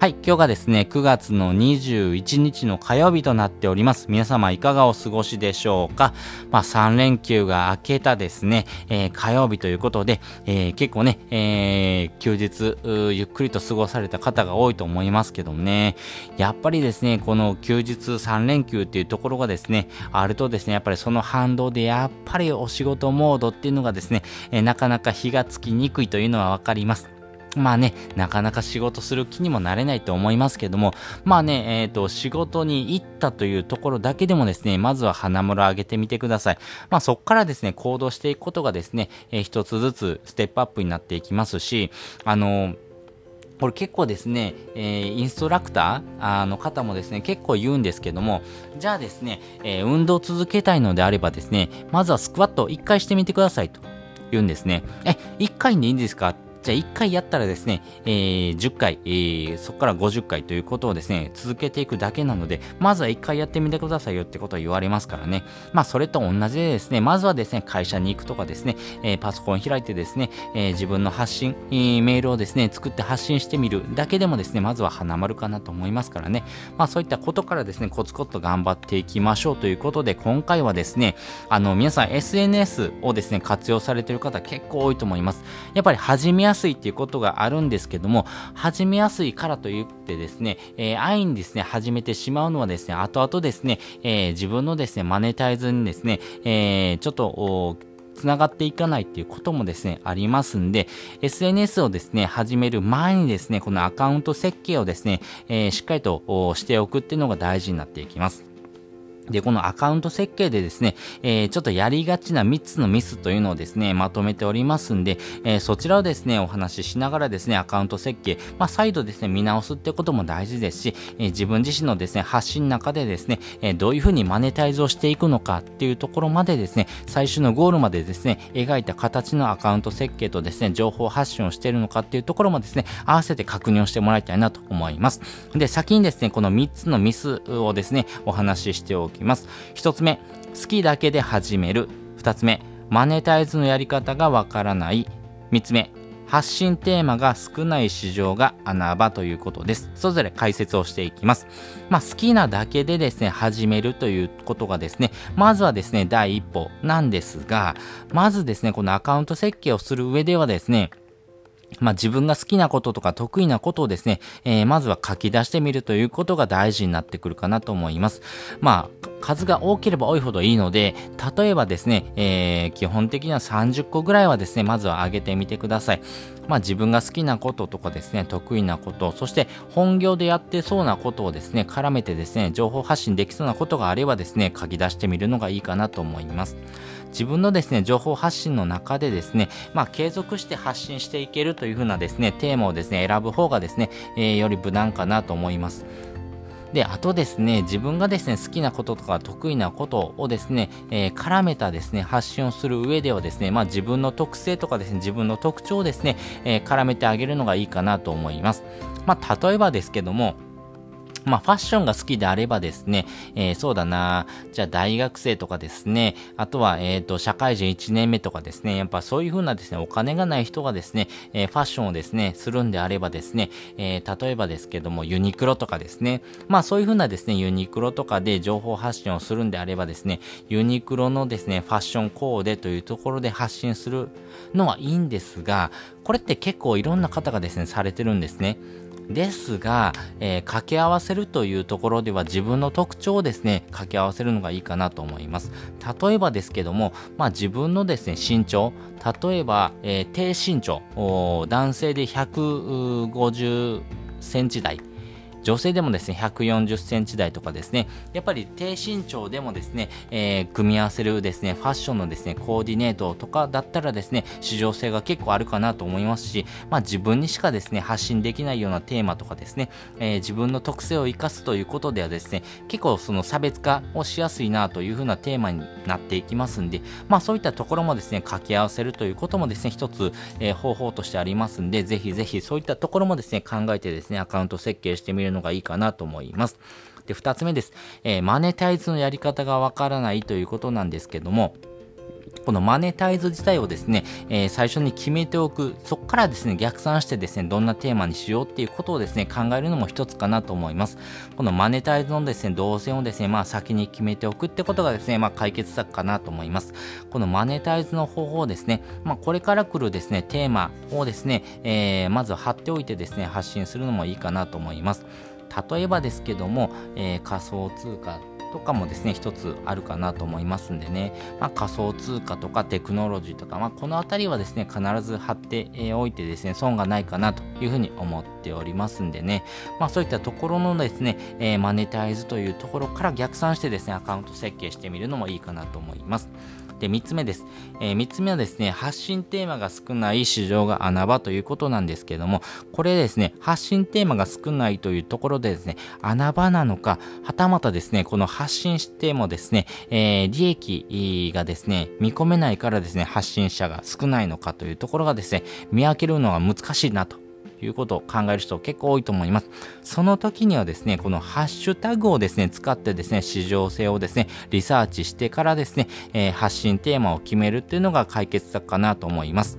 はい、今日がですね、9月の21日の火曜日となっております。皆様いかがお過ごしでしょうか？まあ、3連休が明けたですね、えー、火曜日ということで、えー、結構ね、えー、休日、ゆっくりと過ごされた方が多いと思いますけどもね、やっぱりですね、この休日3連休っていうところがですね、あるとですね、やっぱりその反動でやっぱりお仕事モードっていうのがですね、えなかなか火がつきにくいというのはわかります。まあね、なかなか仕事する気にもなれないと思いますけども、まあね、えっ、ー、と、仕事に行ったというところだけでもですね、まずは花村上げてみてください。まあそこからですね、行動していくことがですね、えー、一つずつステップアップになっていきますし、あのーこれ結構ですね、えー、インストラクターの方もですね、結構言うんですけども、じゃあですね、えー、運動を続けたいのであればですね、まずはスクワット1回してみてくださいと言うんですね。え、1回でいいんですか？じゃあ1回やったらですね、えー、10回、えー、そこから50回ということをですね、続けていくだけなので、まずは1回やってみてくださいよってことは言われますからね。まあ、それと同じでですね、まずはですね、会社に行くとかですね、えー、パソコン開いてですね、え、自分の発信、え、メールをですね、作って発信してみるだけでもですね、まずは花丸かなと思いますからね。まあ、そういったことからですね、コツコツと頑張っていきましょうということで、今回はですね、あの、皆さん SNS をですね、活用されている方結構多いと思います。やっぱり始めやすいっていうことがあるんですけども、始めやすいからといってですね、えー、安易にですね、始めてしまうのはですね、後々ですね、えー、自分のですね、マネタイズにですね、えー、ちょっと、つながっていかないっていうこともですね、ありますんで、SNS をですね、始める前にですね、このアカウント設計をですね、えー、しっかりとしておくっていうのが大事になっていきます。で、このアカウント設計でですね、えー、ちょっとやりがちな3つのミスというのをですね、まとめておりますんで、えー、そちらをですね、お話ししながらですね、アカウント設計、まあ、再度ですね、見直すってことも大事ですし、えー、自分自身のですね、発信の中でですね、えどういうふうにマネタイズをしていくのかっていうところまでですね、最終のゴールまでですね、描いた形のアカウント設計とですね、情報発信をしているのかっていうところもですね、合わせて確認をしてもらいたいなと思います。で、先にですね、この3つのミスをですね、お話ししておきます。1つ目、好きだけで始める。2つ目、マネタイズのやり方がわからない。3つ目、発信テーマが少ない市場が穴場ということです。それぞれ解説をしていきます。まあ、好きなだけでですね、始めるということがですね、まずはですね、第一歩なんですが、まずですね、このアカウント設計をする上ではですね、まあ、自分が好きなこととか得意なことをですね、えー、まずは書き出してみるということが大事になってくるかなと思います。まあ、数が多ければ多いほどいいので、例えばですね、えー、基本的には30個ぐらいはですね、まずは上げてみてください。まあ、自分が好きなこととかですね、得意なこと、そして本業でやってそうなことをですね、絡めてですね、情報発信できそうなことがあればですね、書き出してみるのがいいかなと思います。自分のですね、情報発信の中でですね、まあ、継続して発信していけるというふうなですね、テーマをですね、選ぶ方がですね、えー、より無難かなと思います。で、あとですね、自分がですね、好きなこととか得意なことをですね、えー、絡めたですね、発信をする上ではですね、まあ自分の特性とかですね、自分の特徴をですね、えー、絡めてあげるのがいいかなと思います。まあ例えばですけども、まあ、ファッションが好きであればですね、えー、そうだな、じゃあ大学生とかですね、あとは、えっ、ー、と、社会人1年目とかですね、やっぱそういう風なですね、お金がない人がですね、えー、ファッションをですね、するんであればですね、え、例えばですけども、ユニクロとかですね、まあそういう風なですね、ユニクロとかで情報発信をするんであればですね、ユニクロのですね、ファッションコーデというところで発信するのはいいんですが、これって結構いろんな方がですね、されてるんですね。ですが、えー、掛け合わせるというところでは自分の特徴をですね、掛け合わせるのがいいかなと思います。例えばですけども、まあ自分のですね、身長、例えば、えー、低身長、男性で150センチ台、女性でもですね、140センチ台とかですね、やっぱり低身長でもですね、えー、組み合わせるですね、ファッションのですね、コーディネートとかだったらですね、市場性が結構あるかなと思いますし、まあ自分にしかですね、発信できないようなテーマとかですね、えー、自分の特性を生かすということではですね、結構その差別化をしやすいなというふうなテーマになっていきますんで、まあそういったところもですね、掛け合わせるということもですね、一つ、えー、方法としてありますんで、ぜひぜひそういったところもですね、考えてですね、アカウント設計してみるのがいいかなと思います。で、二つ目です。えー、マネタイズのやり方がわからないということなんですけども、このマネタイズ自体をですね、えー、最初に決めておく、そこからですね、逆算してですね、どんなテーマにしようっていうことをですね、考えるのも一つかなと思います。このマネタイズのですね、動線をですね、まあ先に決めておくってことがですね、まあ解決策かなと思います。このマネタイズの方法ですね、まあこれから来るですね、テーマをですね、えー、まず貼っておいてですね、発信するのもいいかなと思います。例えばですけども、えー、仮想通貨とかもですね、一つあるかなと思いますんでね、まあ、仮想通貨とかテクノロジーとか、まあ、このあたりはですね、必ず貼っておいてですね、損がないかなというふうに思っておりますんでね、まあ、そういったところのですね、えー、マネタイズというところから逆算してですね、アカウント設計してみるのもいいかなと思います。で、3つ目です。えー、3つ目はですね、発信テーマが少ない市場が穴場ということなんですけども、これですね、発信テーマが少ないというところでですね、穴場なのか、はたまたですね、この発信してもですね、えー、利益がですね、見込めないからですね、発信者が少ないのかというところがですね、見分けるのが難しいなということを考える人結構多いと思います。その時にはですね、このハッシュタグをですね、使ってですね、市場性をですね、リサーチしてからですね、えー、発信テーマを決めるっていうのが解決策かなと思います。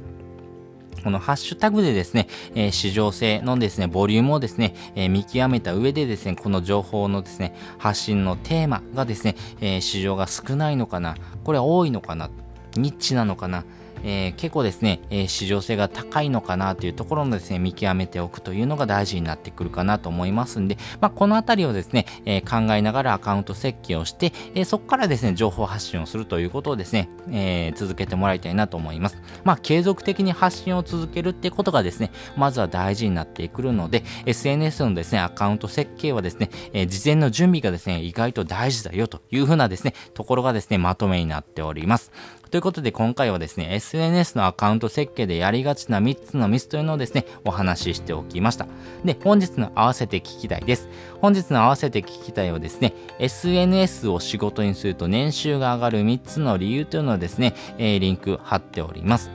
このハッシュタグでですね、えー、市場性のですね、ボリュームをですね、えー、見極めた上でですね、この情報のですね、発信のテーマがですね、えー、市場が少ないのかな、これは多いのかな、ニッチなのかな、えー、結構ですね、えー、市場性が高いのかなというところのですね、見極めておくというのが大事になってくるかなと思いますんで、まあ、このあたりをですね、えー、考えながらアカウント設計をして、えそこからですね、情報発信をするということをですね、え続けてもらいたいなと思います。まあ、継続的に発信を続けるってことがですね、まずは大事になってくるので、SNS のですね、アカウント設計はですね、え事前の準備がですね、意外と大事だよというふうなですね、ところがですね、まとめになっております。ということで今回はですね、SNS のアカウント設計でやりがちな3つのミスというのをですね、お話ししておきました。で、本日の合わせて聞きたいです。本日の合わせて聞きたいはですね、SNS を仕事にすると年収が上がる3つの理由というのをですね、え、リンク貼っております。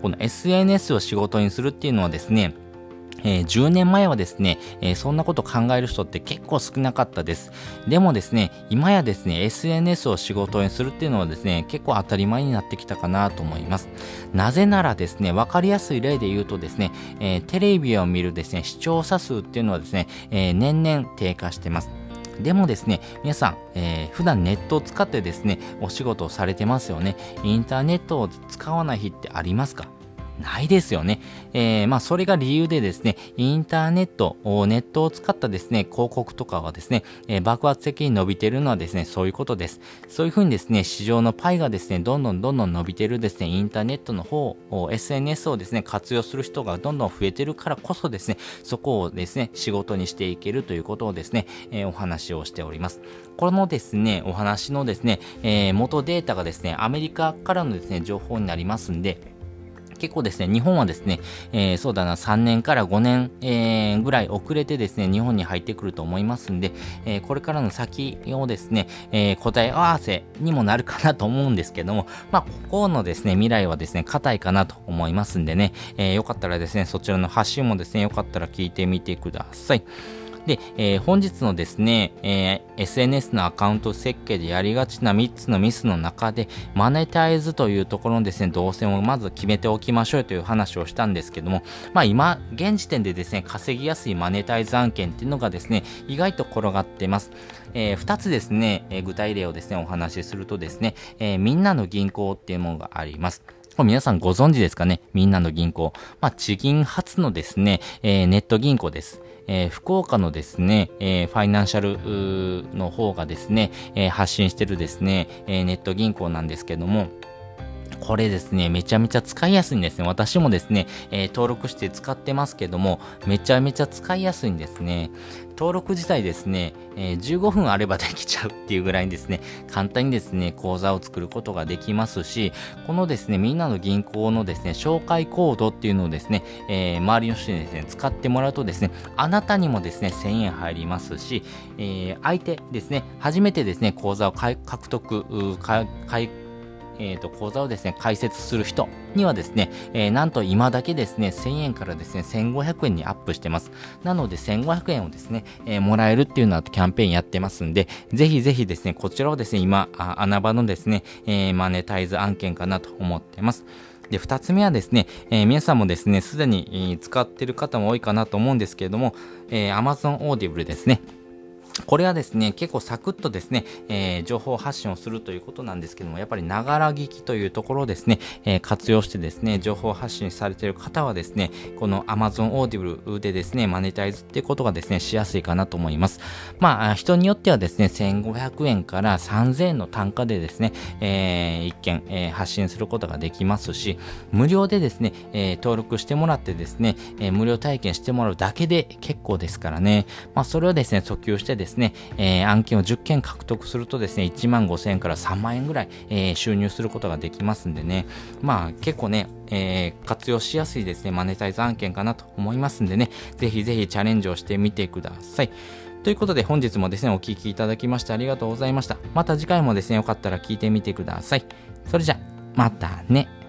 この SNS を仕事にするっていうのはですね、えー、10年前はですね、えー、そんなこと考える人って結構少なかったです。でもですね、今やですね、SNS を仕事にするっていうのはですね、結構当たり前になってきたかなと思います。なぜならですね、わかりやすい例で言うとですね、えー、テレビを見るですね、視聴者数っていうのはですね、え年々低下してます。でもですね、皆さん、えー、普段ネットを使ってですね、お仕事をされてますよね。インターネットを使わない日ってありますか？ないですよね。えー、まあ、それが理由でですね、インターネット、ネットを使ったですね、広告とかはですね、えー、爆発的に伸びてるのはですね、そういうことです。そういうふうにですね、市場のパイがですね、どんどんどんどん伸びてるですね、インターネットの方、SNS をですね、活用する人がどんどん増えてるからこそですね、そこをですね、仕事にしていけるということをですね、えー、お話をしております。このですね、お話のですね、えー、元データがですね、アメリカからのですね、情報になりますんで、結構ですね、日本はですね、えー、そうだな、3年から5年、えー、ぐらい遅れてですね、日本に入ってくると思いますんで、えー、これからの先をですね、え答え合わせにもなるかなと思うんですけども、まあ、ここのですね、未来はですね、硬いかなと思いますんでね、えよかったらですね、そちらの発信もですね、よかったら聞いてみてください。で、えー、本日のですね、えー、SNS のアカウント設計でやりがちな3つのミスの中で、マネタイズというところのですね、動線をまず決めておきましょうという話をしたんですけども、まあ今、現時点でですね、稼ぎやすいマネタイズ案件っていうのがですね、意外と転がってます。えー、2つですね、え、具体例をですね、お話しするとですね、え、みんなの銀行っていうものがあります。これ皆さんご存知ですかね？みんなの銀行。まあ、地銀初のですね、えー、ネット銀行です。えー、福岡のですね、えー、ファイナンシャルの方がですね、え、発信してるですね、えネット銀行なんですけども、これですね、めちゃめちゃ使いやすいんですね。私もですね、えー、登録して使ってますけども、めちゃめちゃ使いやすいんですね。登録自体ですね、えー、15分あればできちゃうっていうぐらいにですね、簡単にですね、口座を作ることができますし、このですね、みんなの銀行のですね、紹介コードっていうのをですね、えー、周りの人にですね、使ってもらうとですね、あなたにもですね、1000円入りますし、えー、相手ですね、初めてですね、口座を獲得、えーと、講座をですね、解説する人にはですね、えー、なんと今だけですね、1000円からですね、1500円にアップしてます。なので1500円をですね、えー、もらえるっていうのはキャンペーンやってますんで、ぜひぜひですね、こちらをですね、今、穴場のですね、えー、マネタイズ案件かなと思ってます。で、二つ目はですね、えー、皆さんもですね、すでに使ってる方も多いかなと思うんですけれども、えー、Amazon Audible ですね。これはですね、結構サクッとですね、えー、情報発信をするということなんですけども、やっぱりながら聞きというところをですね、えー、活用してですね、情報発信されている方はですね、この Amazon Audible でですね、マネタイズっていうことがですね、しやすいかなと思います。まあ、人によってはですね、1500円から3000円の単価でですね、えー、一件、えー、発信することができますし、無料でですね、えー、登録してもらってですね、えー、無料体験してもらうだけで結構ですからね、まあ、それをですね、訴求してですねですね、えー、案件を10件獲得するとですね、1万5000円から3万円ぐらい、えー、収入することができますんでね、まあ結構ね、えー、活用しやすいですね、マネタイズ案件かなと思いますんでね、ぜひぜひチャレンジをしてみてください。ということで本日もですね、お聴きいただきましてありがとうございました。また次回もですね、よかったら聞いてみてください。それじゃ、またね。